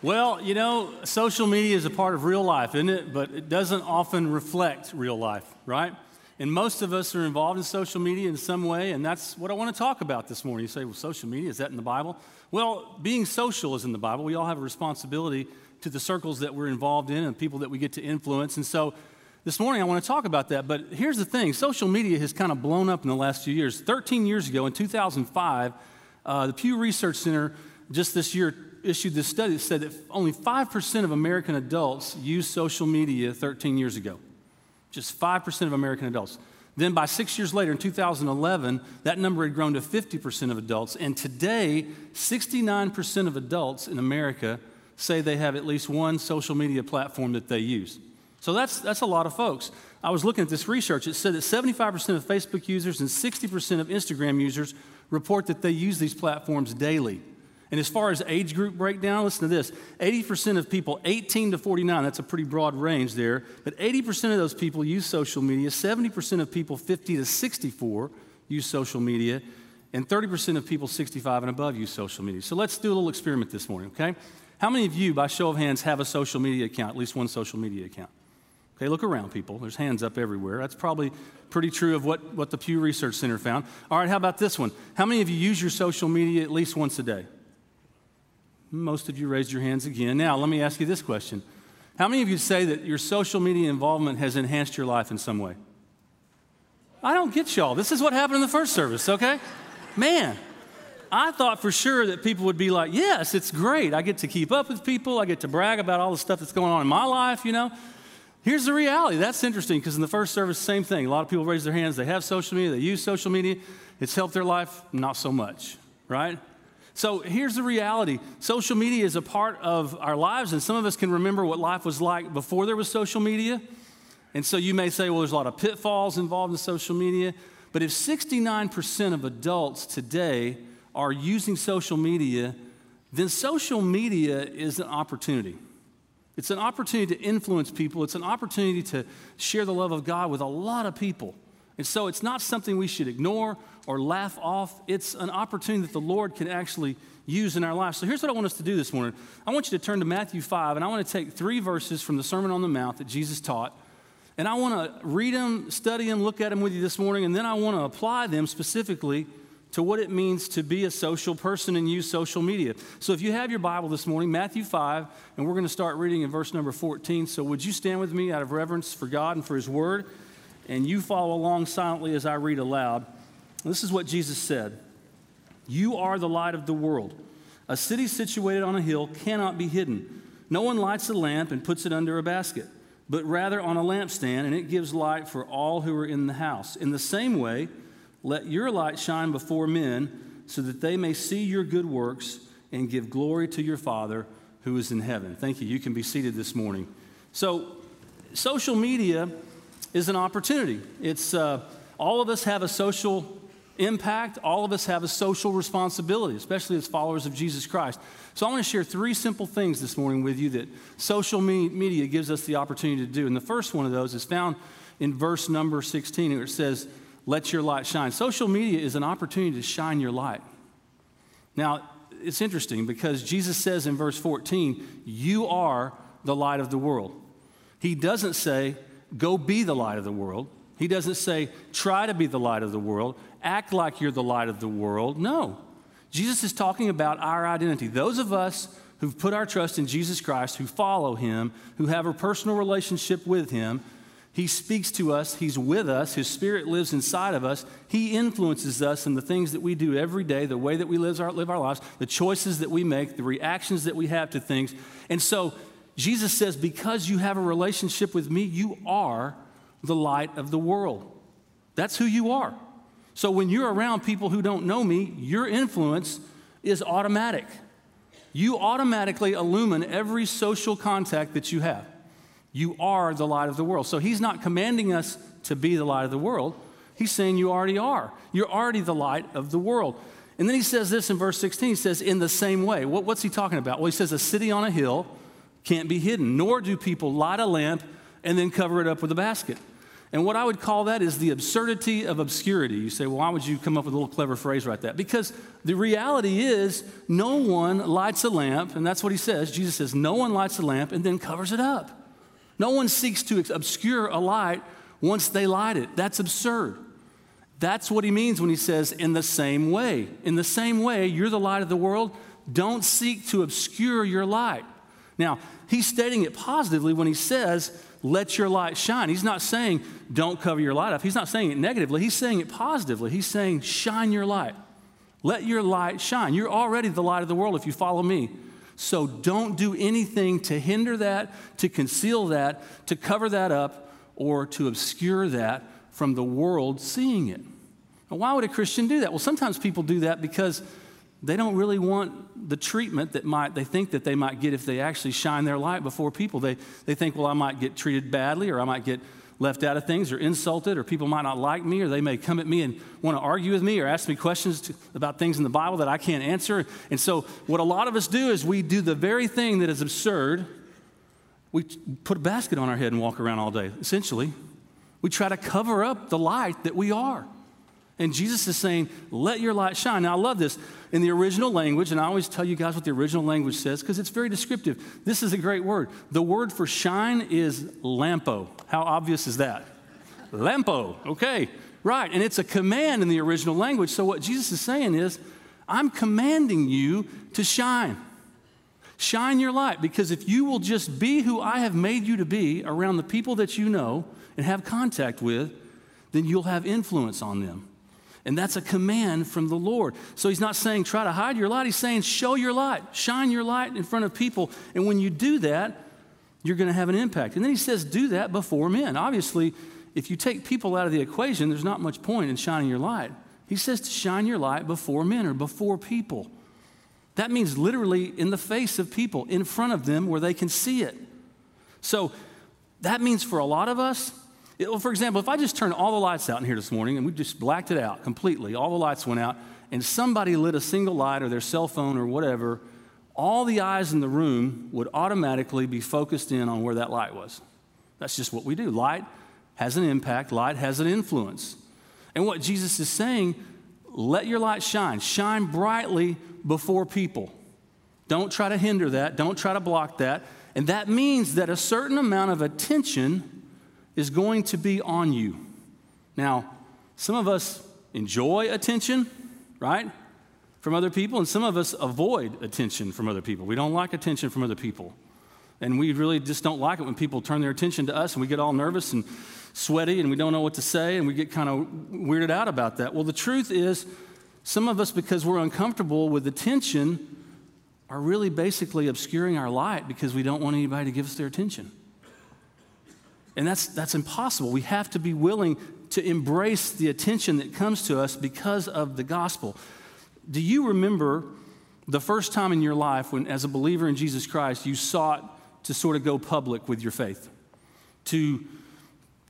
Well, you know, social media is a part of real life, isn't it? But it doesn't often reflect real life, right? And most of us are involved in social media in some way, and that's what I want to talk about this morning. You say, well, social media, is that in the Bible? Well, being social is in the Bible. We all have a responsibility to the circles that we're involved in and people that we get to influence. And so this morning I want to talk about that. But here's the thing social media has kind of blown up in the last few years. 13 years ago, in 2005, uh, the Pew Research Center just this year issued this study that said that only 5% of American adults used social media 13 years ago. Just 5% of American adults. Then, by six years later, in 2011, that number had grown to 50% of adults. And today, 69% of adults in America say they have at least one social media platform that they use. So that's, that's a lot of folks. I was looking at this research. It said that 75% of Facebook users and 60% of Instagram users report that they use these platforms daily. And as far as age group breakdown, listen to this 80% of people 18 to 49, that's a pretty broad range there, but 80% of those people use social media, 70% of people 50 to 64 use social media, and 30% of people 65 and above use social media. So let's do a little experiment this morning, okay? How many of you, by show of hands, have a social media account, at least one social media account? Okay, look around, people. There's hands up everywhere. That's probably pretty true of what, what the Pew Research Center found. All right, how about this one? How many of you use your social media at least once a day? Most of you raised your hands again. Now, let me ask you this question How many of you say that your social media involvement has enhanced your life in some way? I don't get y'all. This is what happened in the first service, okay? Man, I thought for sure that people would be like, yes, it's great. I get to keep up with people. I get to brag about all the stuff that's going on in my life, you know? Here's the reality. That's interesting because in the first service, same thing. A lot of people raise their hands. They have social media, they use social media. It's helped their life, not so much, right? So here's the reality social media is a part of our lives, and some of us can remember what life was like before there was social media. And so you may say, well, there's a lot of pitfalls involved in social media. But if 69% of adults today are using social media, then social media is an opportunity. It's an opportunity to influence people, it's an opportunity to share the love of God with a lot of people. And so it's not something we should ignore or laugh off. It's an opportunity that the Lord can actually use in our lives. So here's what I want us to do this morning. I want you to turn to Matthew 5, and I want to take three verses from the Sermon on the Mount that Jesus taught. And I want to read them, study them, look at them with you this morning, and then I want to apply them specifically to what it means to be a social person and use social media. So if you have your Bible this morning, Matthew 5, and we're going to start reading in verse number 14. So would you stand with me out of reverence for God and for His Word? And you follow along silently as I read aloud. This is what Jesus said You are the light of the world. A city situated on a hill cannot be hidden. No one lights a lamp and puts it under a basket, but rather on a lampstand, and it gives light for all who are in the house. In the same way, let your light shine before men so that they may see your good works and give glory to your Father who is in heaven. Thank you. You can be seated this morning. So, social media is an opportunity. It's uh, all of us have a social impact, all of us have a social responsibility, especially as followers of Jesus Christ. So, I want to share three simple things this morning with you that social media gives us the opportunity to do. And the first one of those is found in verse number 16, where it says, let your light shine. Social media is an opportunity to shine your light. Now, it's interesting because Jesus says in verse 14, You are the light of the world. He doesn't say, Go be the light of the world. He doesn't say, Try to be the light of the world, act like you're the light of the world. No. Jesus is talking about our identity. Those of us who've put our trust in Jesus Christ, who follow him, who have a personal relationship with him, he speaks to us, He's with us, His Spirit lives inside of us. He influences us in the things that we do every day, the way that we live our, live our lives, the choices that we make, the reactions that we have to things. And so Jesus says, Because you have a relationship with me, you are the light of the world. That's who you are. So when you're around people who don't know me, your influence is automatic. You automatically illumine every social contact that you have. You are the light of the world. So he's not commanding us to be the light of the world. He's saying you already are. You're already the light of the world. And then he says this in verse 16. He says, in the same way. What, what's he talking about? Well, he says, a city on a hill can't be hidden, nor do people light a lamp and then cover it up with a basket. And what I would call that is the absurdity of obscurity. You say, well, why would you come up with a little clever phrase like that? Because the reality is, no one lights a lamp, and that's what he says. Jesus says, no one lights a lamp and then covers it up. No one seeks to obscure a light once they light it. That's absurd. That's what he means when he says, in the same way. In the same way, you're the light of the world. Don't seek to obscure your light. Now, he's stating it positively when he says, let your light shine. He's not saying, don't cover your light up. He's not saying it negatively. He's saying it positively. He's saying, shine your light. Let your light shine. You're already the light of the world if you follow me. So don't do anything to hinder that, to conceal that, to cover that up, or to obscure that from the world seeing it. Now, why would a Christian do that? Well, sometimes people do that because they don't really want the treatment that might they think that they might get if they actually shine their light before people. They, they think, well, I might get treated badly or I might get left out of things or insulted or people might not like me or they may come at me and want to argue with me or ask me questions to, about things in the Bible that I can't answer. And so what a lot of us do is we do the very thing that is absurd. We put a basket on our head and walk around all day, essentially. We try to cover up the light that we are. And Jesus is saying, let your light shine. Now, I love this. In the original language, and I always tell you guys what the original language says because it's very descriptive. This is a great word. The word for shine is lampo. How obvious is that? lampo, okay, right. And it's a command in the original language. So, what Jesus is saying is, I'm commanding you to shine. Shine your light because if you will just be who I have made you to be around the people that you know and have contact with, then you'll have influence on them. And that's a command from the Lord. So he's not saying try to hide your light. He's saying show your light, shine your light in front of people. And when you do that, you're going to have an impact. And then he says, do that before men. Obviously, if you take people out of the equation, there's not much point in shining your light. He says to shine your light before men or before people. That means literally in the face of people, in front of them where they can see it. So that means for a lot of us, it, for example, if I just turned all the lights out in here this morning and we just blacked it out completely, all the lights went out, and somebody lit a single light or their cell phone or whatever, all the eyes in the room would automatically be focused in on where that light was. That's just what we do. Light has an impact, light has an influence. And what Jesus is saying, let your light shine. Shine brightly before people. Don't try to hinder that, don't try to block that. And that means that a certain amount of attention is going to be on you. Now, some of us enjoy attention, right, from other people, and some of us avoid attention from other people. We don't like attention from other people. And we really just don't like it when people turn their attention to us and we get all nervous and sweaty and we don't know what to say and we get kind of weirded out about that. Well, the truth is, some of us, because we're uncomfortable with attention, are really basically obscuring our light because we don't want anybody to give us their attention. And that's, that's impossible. We have to be willing to embrace the attention that comes to us because of the gospel. Do you remember the first time in your life when, as a believer in Jesus Christ, you sought to sort of go public with your faith? To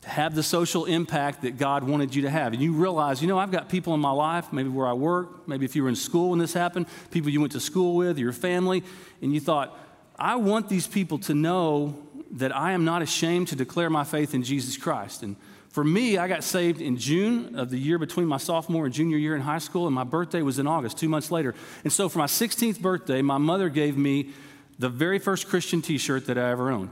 have the social impact that God wanted you to have. And you realize, you know, I've got people in my life, maybe where I work, maybe if you were in school when this happened, people you went to school with, your family, and you thought, I want these people to know that I am not ashamed to declare my faith in Jesus Christ. And for me, I got saved in June of the year between my sophomore and junior year in high school, and my birthday was in August, two months later. And so for my 16th birthday, my mother gave me the very first Christian t shirt that I ever owned.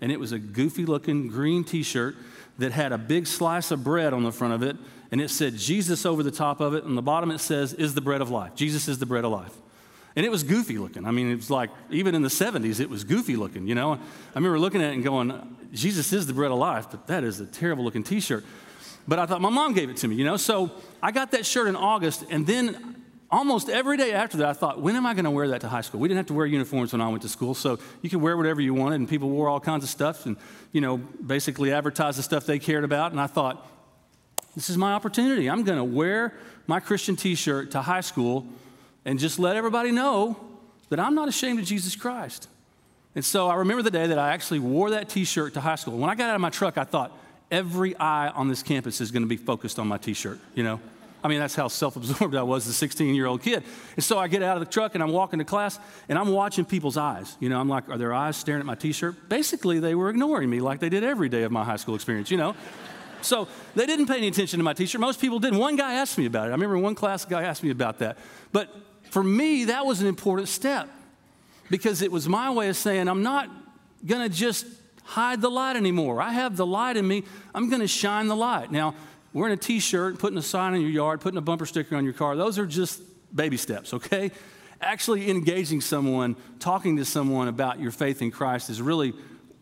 And it was a goofy looking green t shirt that had a big slice of bread on the front of it, and it said Jesus over the top of it. And the bottom it says, is the bread of life. Jesus is the bread of life. And it was goofy looking. I mean, it was like, even in the 70s, it was goofy looking, you know? I remember looking at it and going, Jesus is the bread of life, but that is a terrible looking t shirt. But I thought my mom gave it to me, you know? So I got that shirt in August, and then almost every day after that, I thought, when am I going to wear that to high school? We didn't have to wear uniforms when I went to school, so you could wear whatever you wanted, and people wore all kinds of stuff and, you know, basically advertised the stuff they cared about. And I thought, this is my opportunity. I'm going to wear my Christian t shirt to high school and just let everybody know that I'm not ashamed of Jesus Christ. And so I remember the day that I actually wore that t shirt to high school. When I got out of my truck, I thought, every eye on this campus is going to be focused on my t shirt, you know? I mean, that's how self absorbed I was as a 16 year old kid. And so I get out of the truck and I'm walking to class and I'm watching people's eyes. You know, I'm like, are their eyes staring at my t shirt? Basically, they were ignoring me like they did every day of my high school experience, you know? So they didn't pay any attention to my t shirt. Most people didn't. One guy asked me about it. I remember one class guy asked me about that. But for me, that was an important step because it was my way of saying, I'm not going to just hide the light anymore. I have the light in me. I'm going to shine the light. Now, wearing a t shirt, putting a sign in your yard, putting a bumper sticker on your car, those are just baby steps, okay? Actually, engaging someone, talking to someone about your faith in Christ is really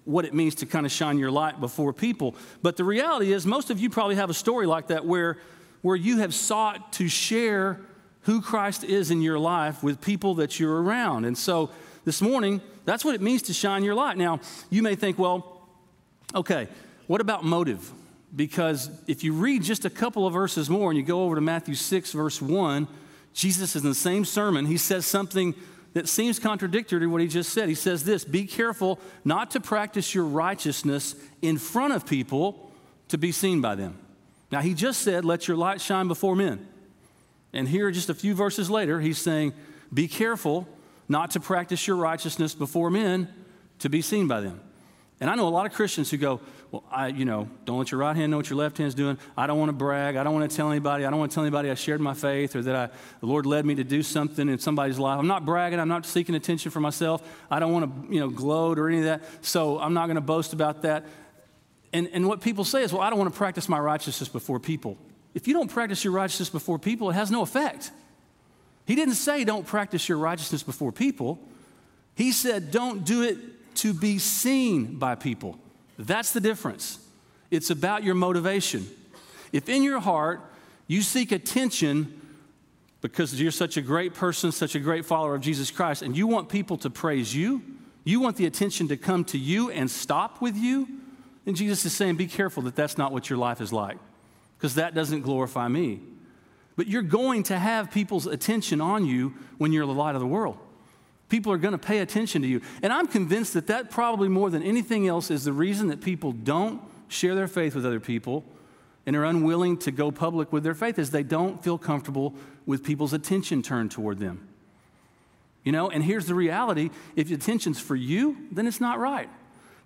what it means to kind of shine your light before people. But the reality is, most of you probably have a story like that where, where you have sought to share who Christ is in your life with people that you're around. And so this morning, that's what it means to shine your light. Now, you may think, well, okay, what about motive? Because if you read just a couple of verses more and you go over to Matthew 6, verse 1, Jesus is in the same sermon. He says something that seems contradictory to what he just said. He says this Be careful not to practice your righteousness in front of people to be seen by them. Now, he just said, Let your light shine before men. And here, just a few verses later, he's saying, Be careful not to practice your righteousness before men to be seen by them. And I know a lot of Christians who go, Well, I, you know, don't let your right hand know what your left hand's doing. I don't want to brag. I don't want to tell anybody. I don't want to tell anybody I shared my faith or that I, the Lord led me to do something in somebody's life. I'm not bragging. I'm not seeking attention for myself. I don't want to, you know, gloat or any of that. So I'm not going to boast about that. And, and what people say is, Well, I don't want to practice my righteousness before people. If you don't practice your righteousness before people, it has no effect. He didn't say don't practice your righteousness before people. He said don't do it to be seen by people. That's the difference. It's about your motivation. If in your heart you seek attention because you're such a great person, such a great follower of Jesus Christ, and you want people to praise you, you want the attention to come to you and stop with you, then Jesus is saying, be careful that that's not what your life is like, because that doesn't glorify me. But you're going to have people's attention on you when you're the light of the world. People are going to pay attention to you. And I'm convinced that that probably more than anything else is the reason that people don't share their faith with other people and are unwilling to go public with their faith is they don't feel comfortable with people's attention turned toward them. You know, and here's the reality, if attention's for you, then it's not right.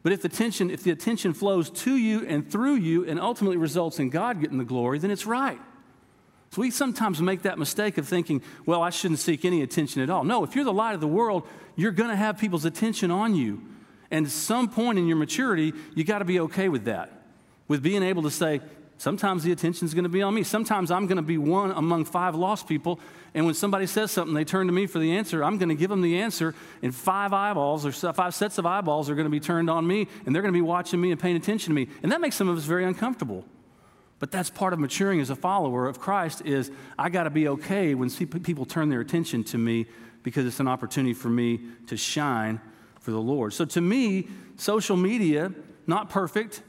But if the attention if the attention flows to you and through you and ultimately results in God getting the glory, then it's right. So we sometimes make that mistake of thinking, well, I shouldn't seek any attention at all. No, if you're the light of the world, you're going to have people's attention on you. And at some point in your maturity, you got to be okay with that, with being able to say, sometimes the attention is going to be on me. Sometimes I'm going to be one among five lost people. And when somebody says something, they turn to me for the answer. I'm going to give them the answer, and five eyeballs or five sets of eyeballs are going to be turned on me, and they're going to be watching me and paying attention to me. And that makes some of us very uncomfortable. But that's part of maturing as a follower of Christ is I got to be okay when people turn their attention to me because it's an opportunity for me to shine for the Lord. So to me, social media, not perfect,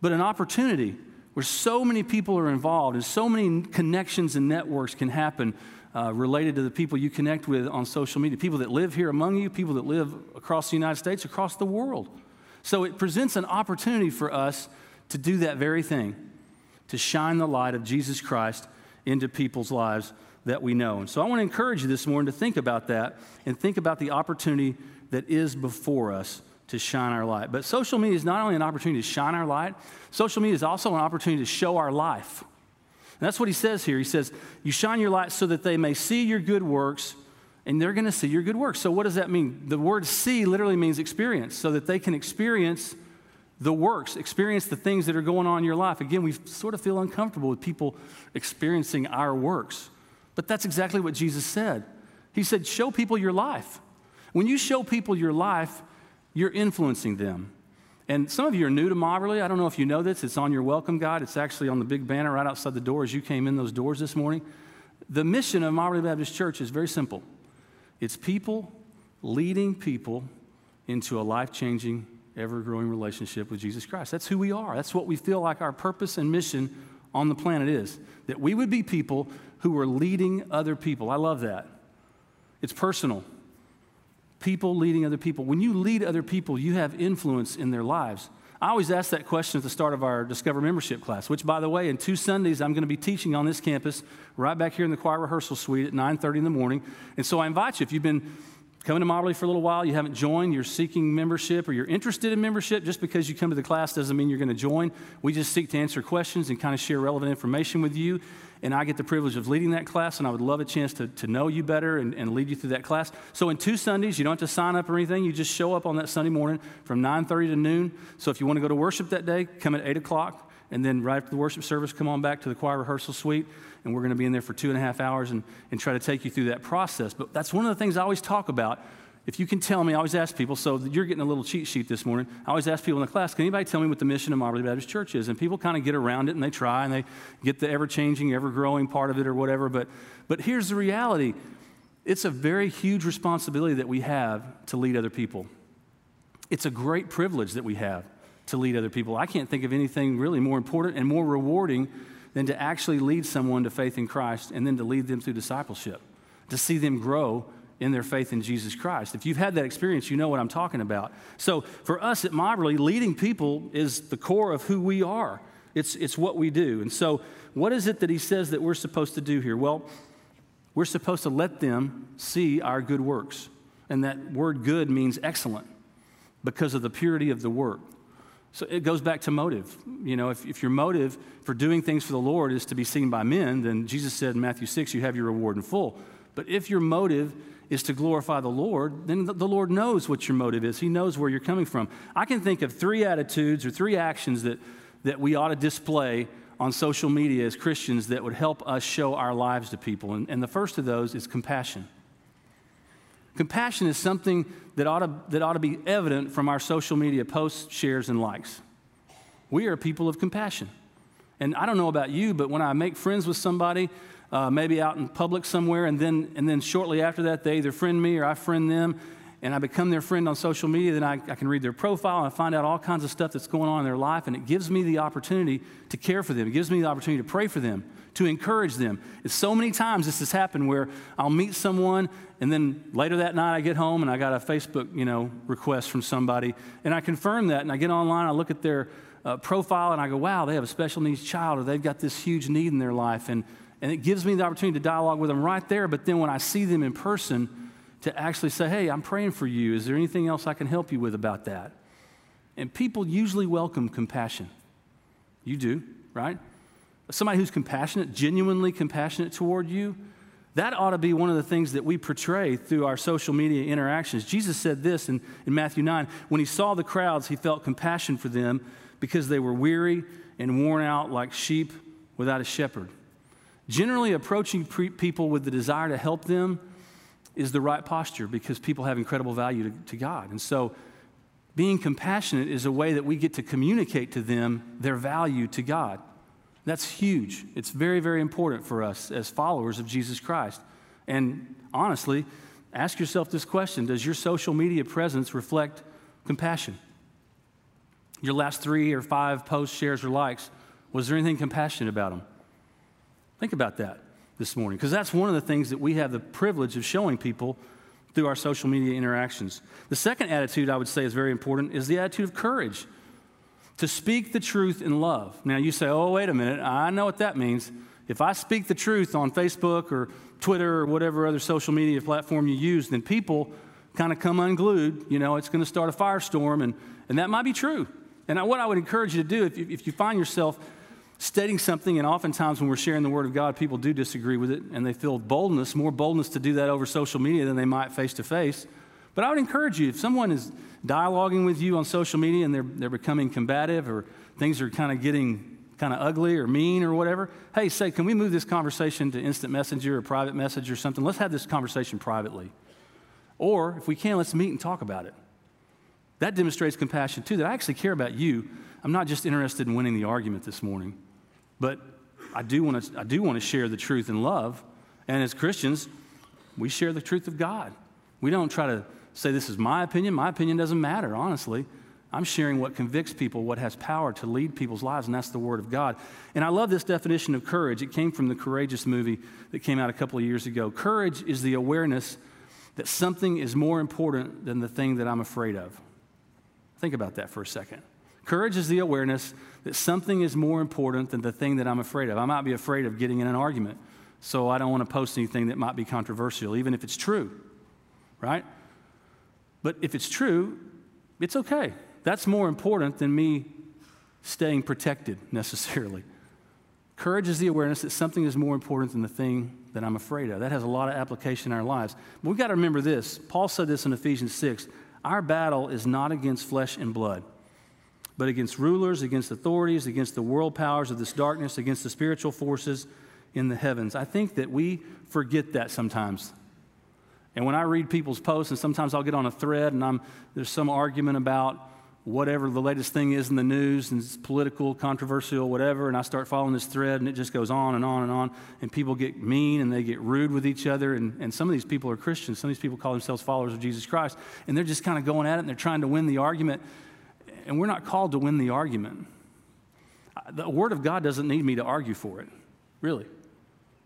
but an opportunity where so many people are involved and so many connections and networks can happen uh, related to the people you connect with on social media, people that live here among you, people that live across the United States, across the world. So it presents an opportunity for us to do that very thing to shine the light of Jesus Christ into people's lives that we know. And so I want to encourage you this morning to think about that and think about the opportunity that is before us to shine our light. But social media is not only an opportunity to shine our light, social media is also an opportunity to show our life. And that's what he says here. He says, You shine your light so that they may see your good works, and they're going to see your good works. So, what does that mean? The word see literally means experience, so that they can experience the works, experience the things that are going on in your life. Again, we sort of feel uncomfortable with people experiencing our works. But that's exactly what Jesus said. He said, Show people your life. When you show people your life, you're influencing them. And some of you are new to Mobberly. I don't know if you know this. It's on your welcome guide. It's actually on the big banner right outside the door as you came in those doors this morning. The mission of Mobberly Baptist Church is very simple it's people leading people into a life changing ever growing relationship with Jesus Christ. That's who we are. That's what we feel like our purpose and mission on the planet is that we would be people who are leading other people. I love that. It's personal. People leading other people. When you lead other people, you have influence in their lives. I always ask that question at the start of our Discover membership class, which, by the way, in two Sundays, I'm going to be teaching on this campus right back here in the choir rehearsal suite at 9.30 in the morning. And so I invite you, if you've been coming to Mobberly for a little while, you haven't joined, you're seeking membership or you're interested in membership, just because you come to the class doesn't mean you're going to join. We just seek to answer questions and kind of share relevant information with you. And I get the privilege of leading that class, and I would love a chance to, to know you better and, and lead you through that class. So in two Sundays, you don't have to sign up or anything. You just show up on that Sunday morning from 9.30 to noon. So if you want to go to worship that day, come at 8 o'clock. And then right after the worship service, come on back to the choir rehearsal suite and we're going to be in there for two and a half hours and, and try to take you through that process. But that's one of the things I always talk about. If you can tell me, I always ask people, so you're getting a little cheat sheet this morning. I always ask people in the class, can anybody tell me what the mission of Mobberly Baptist Church is? And people kind of get around it and they try and they get the ever changing, ever growing part of it or whatever. But, but here's the reality it's a very huge responsibility that we have to lead other people. It's a great privilege that we have to lead other people. I can't think of anything really more important and more rewarding than to actually lead someone to faith in Christ and then to lead them through discipleship, to see them grow in their faith in Jesus Christ. If you've had that experience, you know what I'm talking about. So for us at Mobberly, leading people is the core of who we are. It's, it's what we do. And so, what is it that he says that we're supposed to do here? Well, we're supposed to let them see our good works. And that word good means excellent because of the purity of the work. So it goes back to motive. You know, if, if your motive for doing things for the Lord is to be seen by men, then Jesus said in Matthew 6, you have your reward in full. But if your motive is to glorify the Lord, then the Lord knows what your motive is. He knows where you're coming from. I can think of three attitudes or three actions that, that we ought to display on social media as Christians that would help us show our lives to people. And, and the first of those is compassion. Compassion is something that ought, to, that ought to be evident from our social media posts, shares, and likes. We are people of compassion. And I don't know about you, but when I make friends with somebody, uh, maybe out in public somewhere, and then, and then shortly after that, they either friend me or I friend them, and I become their friend on social media, then I, I can read their profile and I find out all kinds of stuff that's going on in their life, and it gives me the opportunity to care for them. It gives me the opportunity to pray for them to encourage them. It's so many times this has happened where I'll meet someone and then later that night I get home and I got a Facebook, you know, request from somebody and I confirm that and I get online, I look at their uh, profile and I go, wow, they have a special needs child or they've got this huge need in their life. And, and it gives me the opportunity to dialogue with them right there. But then when I see them in person, to actually say, hey, I'm praying for you. Is there anything else I can help you with about that? And people usually welcome compassion. You do, right? somebody who's compassionate, genuinely compassionate toward you, that ought to be one of the things that we portray through our social media interactions. Jesus said this in, in Matthew 9 when he saw the crowds, he felt compassion for them because they were weary and worn out like sheep without a shepherd. Generally, approaching pre- people with the desire to help them is the right posture because people have incredible value to, to God. And so, being compassionate is a way that we get to communicate to them their value to God. That's huge. It's very, very important for us as followers of Jesus Christ. And honestly, ask yourself this question Does your social media presence reflect compassion? Your last three or five posts, shares, or likes, was there anything compassionate about them? Think about that this morning, because that's one of the things that we have the privilege of showing people through our social media interactions. The second attitude I would say is very important is the attitude of courage to speak the truth in love. Now you say, oh, wait a minute, I know what that means. If I speak the truth on Facebook or Twitter or whatever other social media platform you use, then people kind of come unglued. You know, it's going to start a firestorm, and, and that might be true. And I, what I would encourage you to do, if you, if you find yourself stating something, and oftentimes when we're sharing the Word of God, people do disagree with it, and they feel boldness, more boldness to do that over social media than they might face to face. But I would encourage you, if someone is dialoguing with you on social media and they're, they're becoming combative or things are kind of getting kind of ugly or mean or whatever, hey, say, can we move this conversation to instant messenger or private message or something? Let's have this conversation privately. Or if we can, let's meet and talk about it. That demonstrates compassion too, that I actually care about you. I'm not just interested in winning the argument this morning, but I do want to, I do want to share the truth in love. And as Christians, we share the truth of God. We don't try to say this is my opinion. My opinion doesn't matter, honestly. I'm sharing what convicts people, what has power to lead people's lives, and that's the Word of God. And I love this definition of courage. It came from the Courageous movie that came out a couple of years ago. Courage is the awareness that something is more important than the thing that I'm afraid of. Think about that for a second. Courage is the awareness that something is more important than the thing that I'm afraid of. I might be afraid of getting in an argument, so I don't want to post anything that might be controversial, even if it's true, right? But if it's true, it's okay. That's more important than me staying protected necessarily. Courage is the awareness that something is more important than the thing that I'm afraid of. That has a lot of application in our lives. But we've got to remember this. Paul said this in Ephesians 6 Our battle is not against flesh and blood, but against rulers, against authorities, against the world powers of this darkness, against the spiritual forces in the heavens. I think that we forget that sometimes. And when I read people's posts, and sometimes I'll get on a thread and I'm, there's some argument about whatever the latest thing is in the news and it's political, controversial, whatever, and I start following this thread and it just goes on and on and on, and people get mean and they get rude with each other. And, and some of these people are Christians, some of these people call themselves followers of Jesus Christ, and they're just kind of going at it and they're trying to win the argument. And we're not called to win the argument. The Word of God doesn't need me to argue for it, really.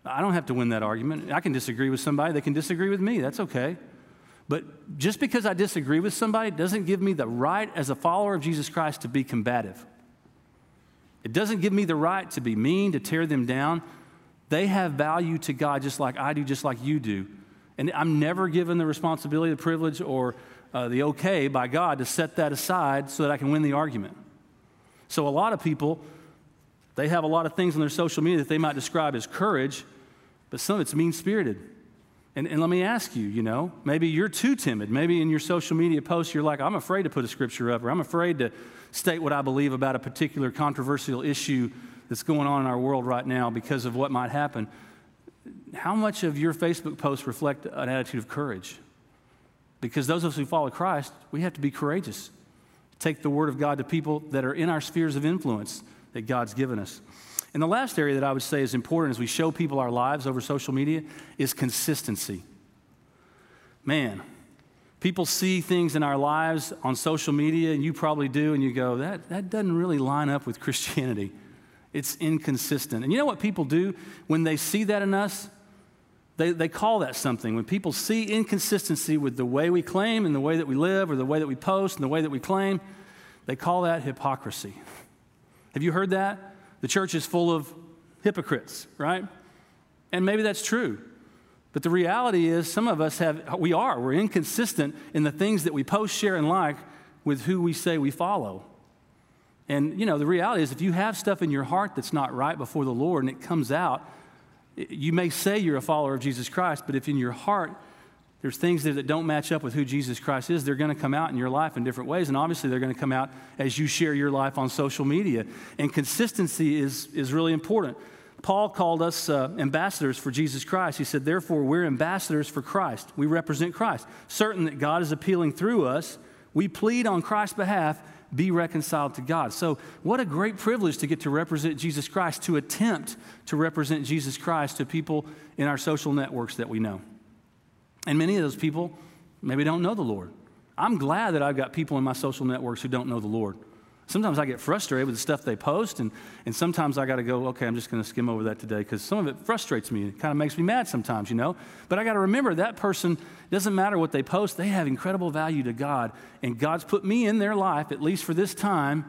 I don't have to win that argument. I can disagree with somebody, they can disagree with me. That's okay. But just because I disagree with somebody doesn't give me the right as a follower of Jesus Christ to be combative. It doesn't give me the right to be mean, to tear them down. They have value to God just like I do, just like you do. And I'm never given the responsibility, the privilege, or uh, the okay by God to set that aside so that I can win the argument. So a lot of people, they have a lot of things on their social media that they might describe as courage, but some of it's mean spirited. And, and, let me ask you, you know, maybe you're too timid. Maybe in your social media posts, you're like, I'm afraid to put a scripture up, or I'm afraid to state what I believe about a particular controversial issue that's going on in our world right now because of what might happen. How much of your Facebook posts reflect an attitude of courage? Because those of us who follow Christ, we have to be courageous. Take the word of God to people that are in our spheres of influence that God's given us. And the last area that I would say is important as we show people our lives over social media is consistency. Man, people see things in our lives on social media, and you probably do, and you go, that, that doesn't really line up with Christianity. It's inconsistent. And you know what people do when they see that in us? They, they call that something. When people see inconsistency with the way we claim and the way that we live, or the way that we post and the way that we claim, they call that hypocrisy. Have you heard that? the church is full of hypocrites, right? And maybe that's true. But the reality is, some of us have, we are, we're inconsistent in the things that we post, share, and like with who we say we follow. And, you know, the reality is, if you have stuff in your heart that's not right before the Lord and it comes out, you may say you're a follower of Jesus Christ, but if in your heart there's things that don't match up with who Jesus Christ is, they're going to come out in your life in different ways. And obviously, they're going to come out as you share your life on social media. And consistency is, is really important. Paul called us uh, ambassadors for Jesus Christ. He said, Therefore, we're ambassadors for Christ. We represent Christ. Certain that God is appealing through us, we plead on Christ's behalf be reconciled to God. So, what a great privilege to get to represent Jesus Christ, to attempt to represent Jesus Christ to people in our social networks that we know. And many of those people maybe don't know the Lord. I'm glad that I've got people in my social networks who don't know the Lord. Sometimes I get frustrated with the stuff they post, and, and sometimes I got to go, okay, I'm just going to skim over that today because some of it frustrates me. It kind of makes me mad sometimes, you know? But I got to remember that person, doesn't matter what they post, they have incredible value to God. And God's put me in their life, at least for this time,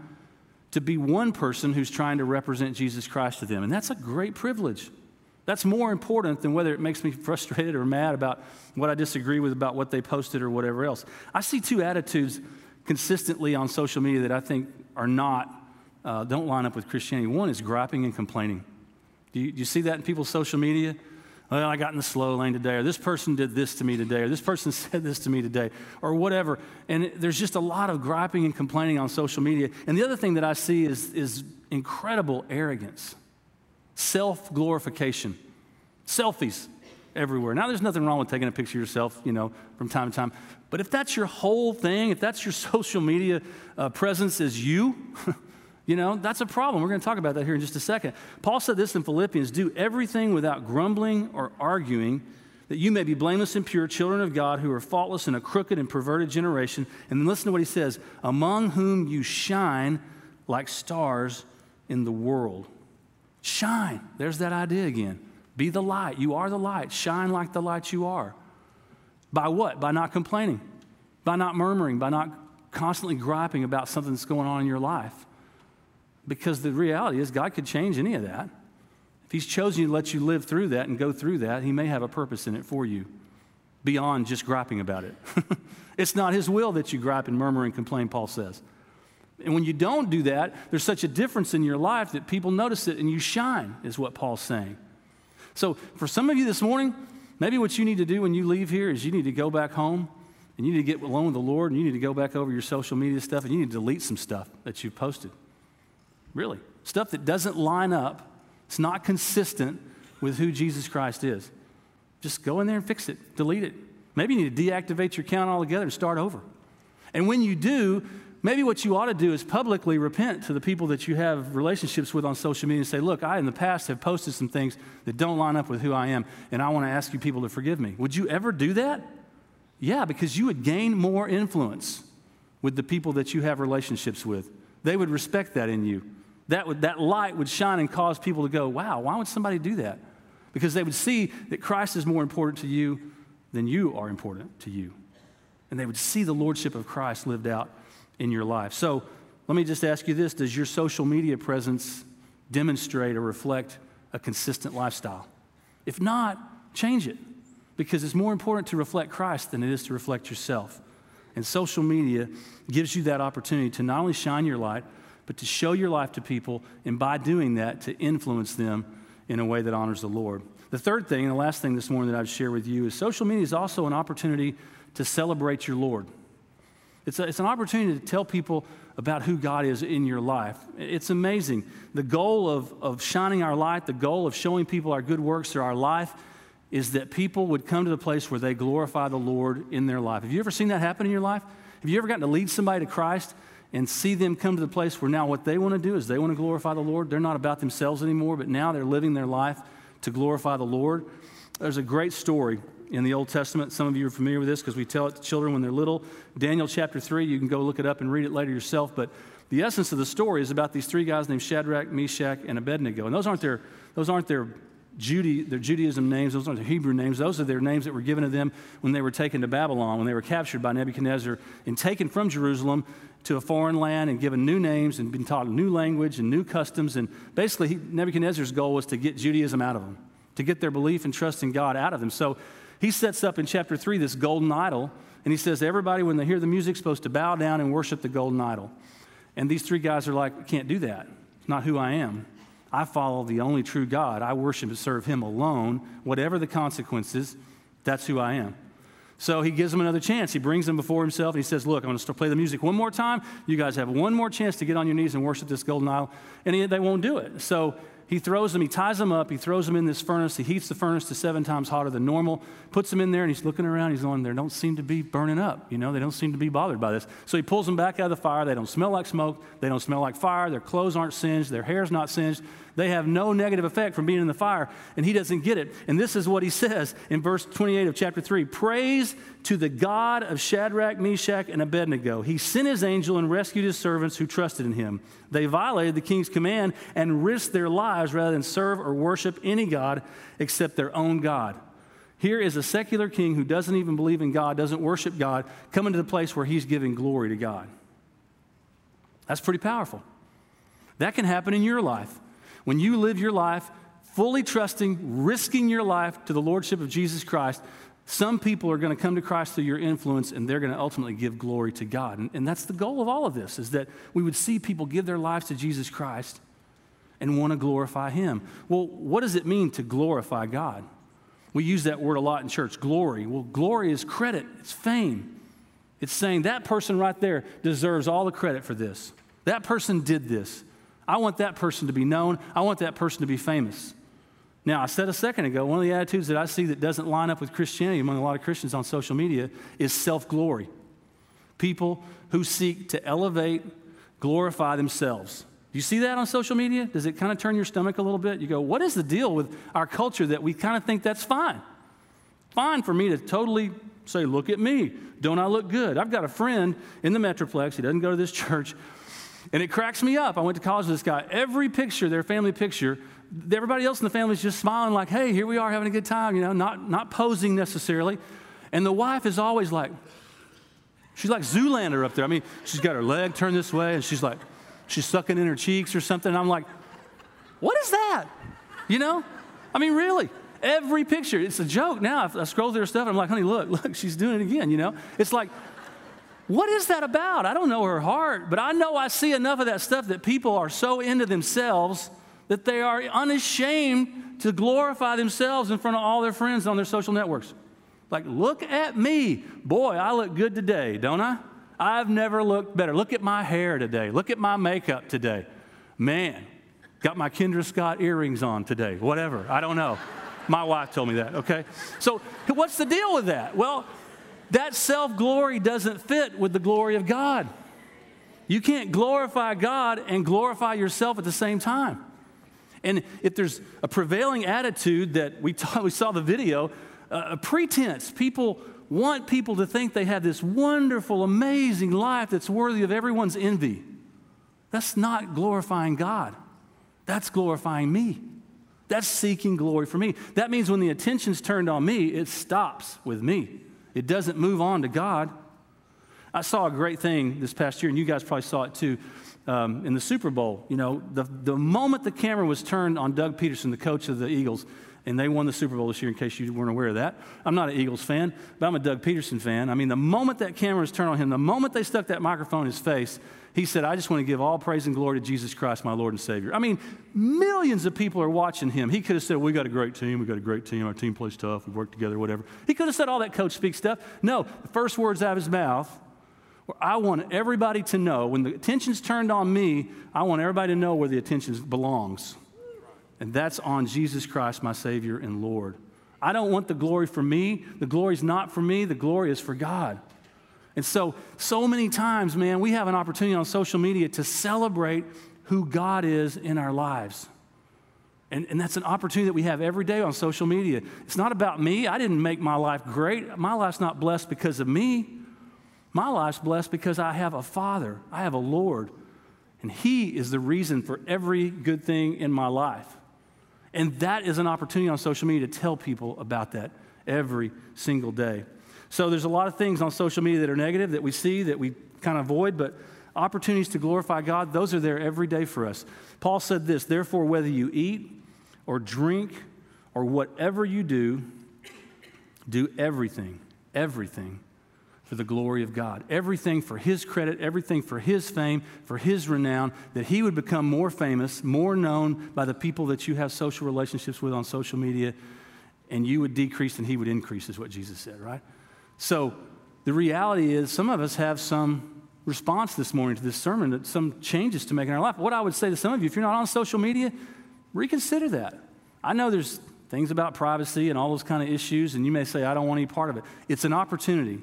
to be one person who's trying to represent Jesus Christ to them. And that's a great privilege. That's more important than whether it makes me frustrated or mad about what I disagree with about what they posted or whatever else. I see two attitudes consistently on social media that I think are not, uh, don't line up with Christianity. One is griping and complaining. Do you, do you see that in people's social media? Well, I got in the slow lane today, or this person did this to me today, or this person said this to me today, or whatever. And there's just a lot of griping and complaining on social media. And the other thing that I see is, is incredible arrogance self glorification, selfies everywhere. Now, there's nothing wrong with taking a picture of yourself, you know, from time to time. But if that's your whole thing, if that's your social media uh, presence is you, you know, that's a problem. We're going to talk about that here in just a second. Paul said this in Philippians do everything without grumbling or arguing, that you may be blameless and pure, children of God who are faultless in a crooked and perverted generation. And then listen to what he says among whom you shine like stars in the world. Shine. There's that idea again. Be the light. You are the light. Shine like the light you are. By what? By not complaining, by not murmuring, by not constantly griping about something that's going on in your life. Because the reality is, God could change any of that. If He's chosen to let you live through that and go through that, He may have a purpose in it for you. beyond just griping about it. it's not His will that you gripe and murmur and complain, Paul says. And when you don't do that, there's such a difference in your life that people notice it and you shine, is what Paul's saying. So, for some of you this morning, maybe what you need to do when you leave here is you need to go back home and you need to get alone with the Lord and you need to go back over your social media stuff and you need to delete some stuff that you've posted. Really. Stuff that doesn't line up, it's not consistent with who Jesus Christ is. Just go in there and fix it, delete it. Maybe you need to deactivate your account altogether and start over. And when you do, maybe what you ought to do is publicly repent to the people that you have relationships with on social media and say, Look, I in the past have posted some things that don't line up with who I am, and I want to ask you people to forgive me. Would you ever do that? Yeah, because you would gain more influence with the people that you have relationships with. They would respect that in you. That, would, that light would shine and cause people to go, Wow, why would somebody do that? Because they would see that Christ is more important to you than you are important to you. And they would see the lordship of Christ lived out in your life. So let me just ask you this Does your social media presence demonstrate or reflect a consistent lifestyle? If not, change it because it's more important to reflect Christ than it is to reflect yourself. And social media gives you that opportunity to not only shine your light, but to show your life to people, and by doing that, to influence them in a way that honors the Lord. The third thing, and the last thing this morning that I'd share with you, is social media is also an opportunity to celebrate your Lord. It's, a, it's an opportunity to tell people about who God is in your life. It's amazing. The goal of, of shining our light, the goal of showing people our good works through our life, is that people would come to the place where they glorify the Lord in their life. Have you ever seen that happen in your life? Have you ever gotten to lead somebody to Christ and see them come to the place where now what they want to do is they want to glorify the Lord? They're not about themselves anymore, but now they're living their life to glorify the Lord. There's a great story in the Old Testament. Some of you are familiar with this because we tell it to children when they're little. Daniel chapter 3, you can go look it up and read it later yourself. But the essence of the story is about these three guys named Shadrach, Meshach, and Abednego. And those aren't their, those aren't their, Judy, their Judaism names, those aren't their Hebrew names. Those are their names that were given to them when they were taken to Babylon, when they were captured by Nebuchadnezzar and taken from Jerusalem to a foreign land and given new names and been taught a new language and new customs. And basically, he, Nebuchadnezzar's goal was to get Judaism out of them, to get their belief and trust in God out of them. So he sets up in chapter 3 this golden idol, and he says, Everybody, when they hear the music, supposed to bow down and worship the golden idol. And these three guys are like, can't do that. It's not who I am. I follow the only true God. I worship and serve him alone. Whatever the consequences, that's who I am. So he gives them another chance. He brings them before himself. And he says, Look, I'm going to play the music one more time. You guys have one more chance to get on your knees and worship this golden idol. And he, they won't do it. So he throws them, he ties them up, he throws them in this furnace, he heats the furnace to seven times hotter than normal, puts them in there, and he's looking around, he's going, they don't seem to be burning up, you know, they don't seem to be bothered by this. So he pulls them back out of the fire, they don't smell like smoke, they don't smell like fire, their clothes aren't singed, their hair's not singed, they have no negative effect from being in the fire, and he doesn't get it. And this is what he says in verse 28 of chapter 3 Praise to the God of Shadrach, Meshach, and Abednego. He sent his angel and rescued his servants who trusted in him. They violated the king's command and risked their lives rather than serve or worship any God except their own God. Here is a secular king who doesn't even believe in God, doesn't worship God, coming to the place where he's giving glory to God. That's pretty powerful. That can happen in your life. When you live your life fully trusting, risking your life to the Lordship of Jesus Christ, some people are going to come to Christ through your influence and they're going to ultimately give glory to God. And, and, that's the goal of all of this, is that we would see people give their lives to Jesus Christ and want to glorify Him. Well, what does it mean to glorify God? We use that word a lot in church glory. Well, glory is credit, it's fame. It's saying that person right there deserves all the credit for this. That person did this. I want that person to be known. I want that person to be famous. Now, I said a second ago, one of the attitudes that I see that doesn't line up with Christianity among a lot of Christians on social media is self glory. People who seek to elevate, glorify themselves. Do you see that on social media? Does it kind of turn your stomach a little bit? You go, what is the deal with our culture that we kind of think that's fine? Fine for me to totally say, look at me. Don't I look good? I've got a friend in the Metroplex, he doesn't go to this church, and it cracks me up. I went to college with this guy. Every picture, their family picture, everybody else in the family is just smiling, like, hey, here we are having a good time, you know, not, not posing necessarily. And the wife is always like, she's like Zoolander up there. I mean, she's got her leg turned this way, and she's like, she's sucking in her cheeks or something. And I'm like, what is that? You know? I mean, really. Every picture, it's a joke now. I, I scroll through her stuff I'm like, honey, look, look, she's doing it again, you know? It's like, what is that about? I don't know her heart, but I know I see enough of that stuff that people are so into themselves that they are unashamed to glorify themselves in front of all their friends on their social networks. Like, look at me. Boy, I look good today, don't I? I've never looked better. Look at my hair today. Look at my makeup today. Man, got my Kendra Scott earrings on today. Whatever. I don't know. My wife told me that, okay? So, what's the deal with that? Well, that self glory doesn't fit with the glory of God. You can't glorify God and glorify yourself at the same time. And if there's a prevailing attitude that we, we saw the video, uh, a pretense, people want people to think they have this wonderful, amazing life that's worthy of everyone's envy. That's not glorifying God. That's glorifying me. That's seeking glory for me. That means when the attention's turned on me, it stops with me. It doesn't move on to God. I saw a great thing this past year, and you guys probably saw it too, um, in the Super Bowl. You know, the, the moment the camera was turned on Doug Pederson, the coach of the Eagles, and they won the Super Bowl this year, in case you weren't aware of that. I'm not an Eagles fan, but I'm a Doug Pederson fan. I mean, the moment that camera was turned on him, the moment they stuck that microphone in his face, he said, I just want to give all praise and glory to Jesus Christ, my Lord and Savior. I mean, millions of people are watching him. He could have said, We got a great team. We got a great team. Our team plays tough. We work together, whatever. He could have said all that coach speak stuff. No, the first words out of his mouth were, I want everybody to know, when the attention's turned on me, I want everybody to know where the attention belongs. And that's on Jesus Christ, my Savior and Lord. I don't want the glory for me. The glory is not for me, the glory is for God. And so, so many times, man, we have an opportunity on social media to celebrate who God is in our lives. And, and that's an opportunity that we have every day on social media. It's not about me. I didn't make my life great. My life's not blessed because of me. My life's blessed because I have a Father, I have a Lord, and He is the reason for every good thing in my life. And that is an opportunity on social media to tell people about that every single day. So there's a lot of things on social media that are negative that we see that we kind of avoid, but opportunities to glorify God, those are there every day for us. Paul said this Therefore, whether you eat or drink or whatever you do, do everything, everything for the glory of God. Everything for His credit, everything for His fame, for His renown, that He would become more famous, more known by the people that you have social relationships with on social media, and you would decrease and He would increase, is what Jesus said, right? So the reality is, some of us have some response this morning to this sermon, that some changes to make in our life. What I would say to some of you, if you're not on social media, reconsider that. I know there's things about privacy and all those kind of issues, and you may say, I don't want any part of it. It's an opportunity.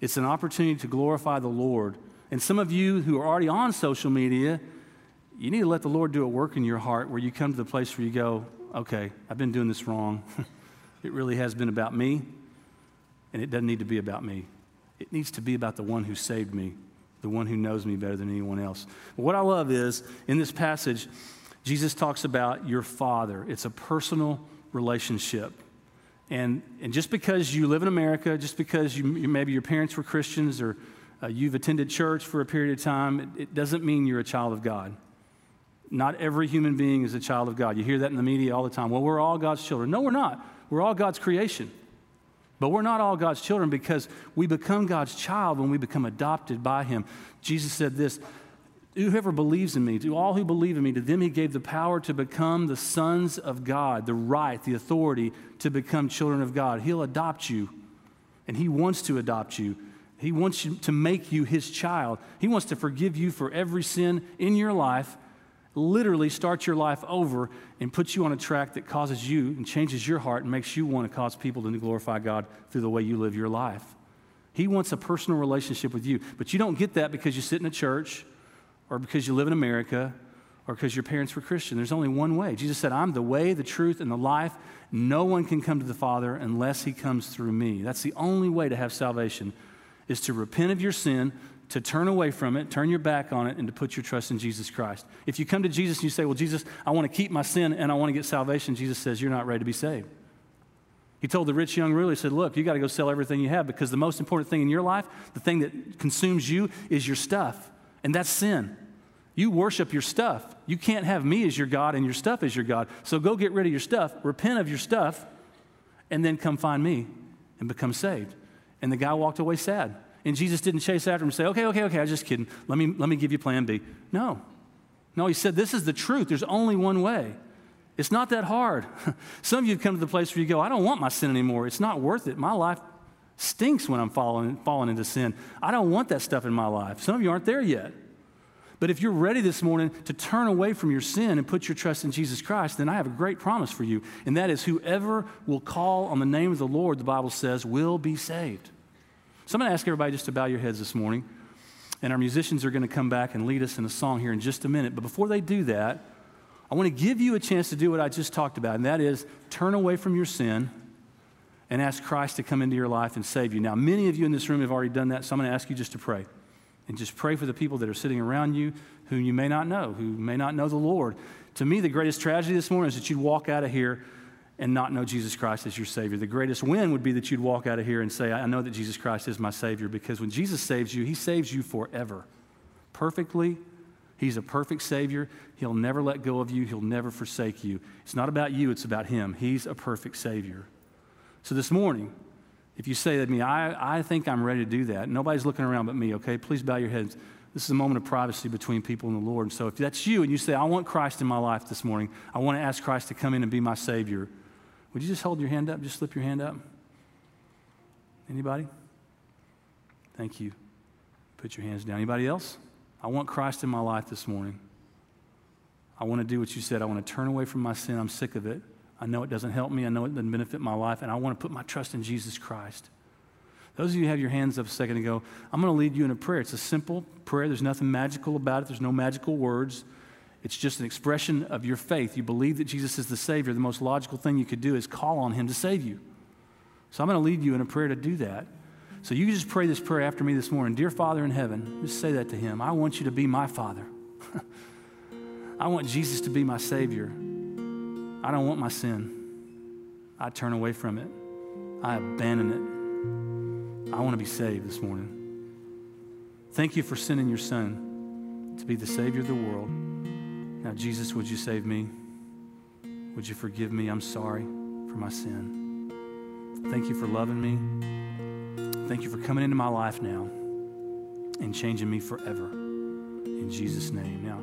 It's an opportunity to glorify the Lord. And some of you who are already on social media, you need to let the Lord do a work in your heart where you come to the place where you go, okay, I've been doing this wrong. it really has been about me. And it doesn't need to be about me. It needs to be about the one who saved me, the one who knows me better than anyone else. But what I love is in this passage, Jesus talks about your father. It's a personal relationship. And, and just because you live in America, just because you, maybe your parents were Christians or uh, you've attended church for a period of time, it, it doesn't mean you're a child of God. Not every human being is a child of God. You hear that in the media all the time. Well, we're all God's children. No, we're not. We're all God's creation. But we're not all God's children because we become God's child when we become adopted by Him. Jesus said this Whoever believes in me, to all who believe in me, to them He gave the power to become the sons of God, the right, the authority to become children of God. He'll adopt you, and He wants to adopt you. He wants you to make you His child. He wants to forgive you for every sin in your life literally start your life over and puts you on a track that causes you and changes your heart and makes you want to cause people to glorify God through the way you live your life. He wants a personal relationship with you, but you don't get that because you sit in a church or because you live in America or because your parents were Christian. There's only one way. Jesus said, I'm the way, the truth, and the life. No one can come to the Father unless he comes through me. That's the only way to have salvation is to repent of your sin, to turn away from it, turn your back on it, and to put your trust in Jesus Christ. If you come to Jesus and you say, Well, Jesus, I want to keep my sin and I want to get salvation, Jesus says, You're not ready to be saved. He told the rich young ruler, He said, Look, you got to go sell everything you have because the most important thing in your life, the thing that consumes you, is your stuff. And that's sin. You worship your stuff. You can't have me as your God and your stuff as your God. So go get rid of your stuff, repent of your stuff, and then come find me and become saved. And the guy walked away sad. And Jesus didn't chase after him and say, okay, okay, okay, I was just kidding. Let me, let me give you plan B. No. No, he said, this is the truth. There's only one way. It's not that hard. Some of you have come to the place where you go, I don't want my sin anymore. It's not worth it. My life stinks when I'm falling, falling into sin. I don't want that stuff in my life. Some of you aren't there yet. But if you're ready this morning to turn away from your sin and put your trust in Jesus Christ, then I have a great promise for you. And that is whoever will call on the name of the Lord, the Bible says, will be saved. So I'm going to ask everybody just to bow your heads this morning. And our musicians are going to come back and lead us in a song here in just a minute. But before they do that, I want to give you a chance to do what I just talked about, and that is turn away from your sin and ask Christ to come into your life and save you. Now, many of you in this room have already done that, so I'm going to ask you just to pray and just pray for the people that are sitting around you whom you may not know, who may not know the Lord. To me, the greatest tragedy this morning is that you'd walk out of here and not know Jesus Christ as your Savior. The greatest win would be that you'd walk out of here and say, I know that Jesus Christ is my Savior, because when Jesus saves you, He saves you forever. Perfectly. He's a perfect Savior. He'll never let go of you, He'll never forsake you. It's not about you, it's about Him. He's a perfect Savior. So this morning, if you say to me, I, I think I'm ready to do that, nobody's looking around but me, okay? Please bow your heads. This is a moment of privacy between people and the Lord. And so if that's you and you say, I want Christ in my life this morning, I want to ask Christ to come in and be my Savior, would you just hold your hand up? Just slip your hand up. Anybody? Thank you. Put your hands down. Anybody else? I want Christ in my life this morning. I want to do what you said. I want to turn away from my sin. I'm sick of it. I know it doesn't help me. I know it doesn't benefit my life, and I want to put my trust in Jesus Christ. Those of you who have your hands up a second ago, I'm going to lead you in a prayer. It's a simple prayer. There's nothing magical about it, there's no magical words. It's just an expression of your faith. You believe that Jesus is the Savior. The most logical thing you could do is call on Him to save you. So I'm going to lead you in a prayer to do that. So you can just pray this prayer after me this morning. Dear Father in heaven, just say that to Him. I want you to be my Father. I want Jesus to be my Savior. I don't want my sin. I turn away from it. I abandon it. I want to be saved this morning. Thank you for sending your Son to be the Savior of the world. Now, Jesus, would you save me? Would you forgive me? I'm sorry for my sin. Thank you for loving me. Thank you for coming into my life now and changing me forever. In Jesus' name. Now,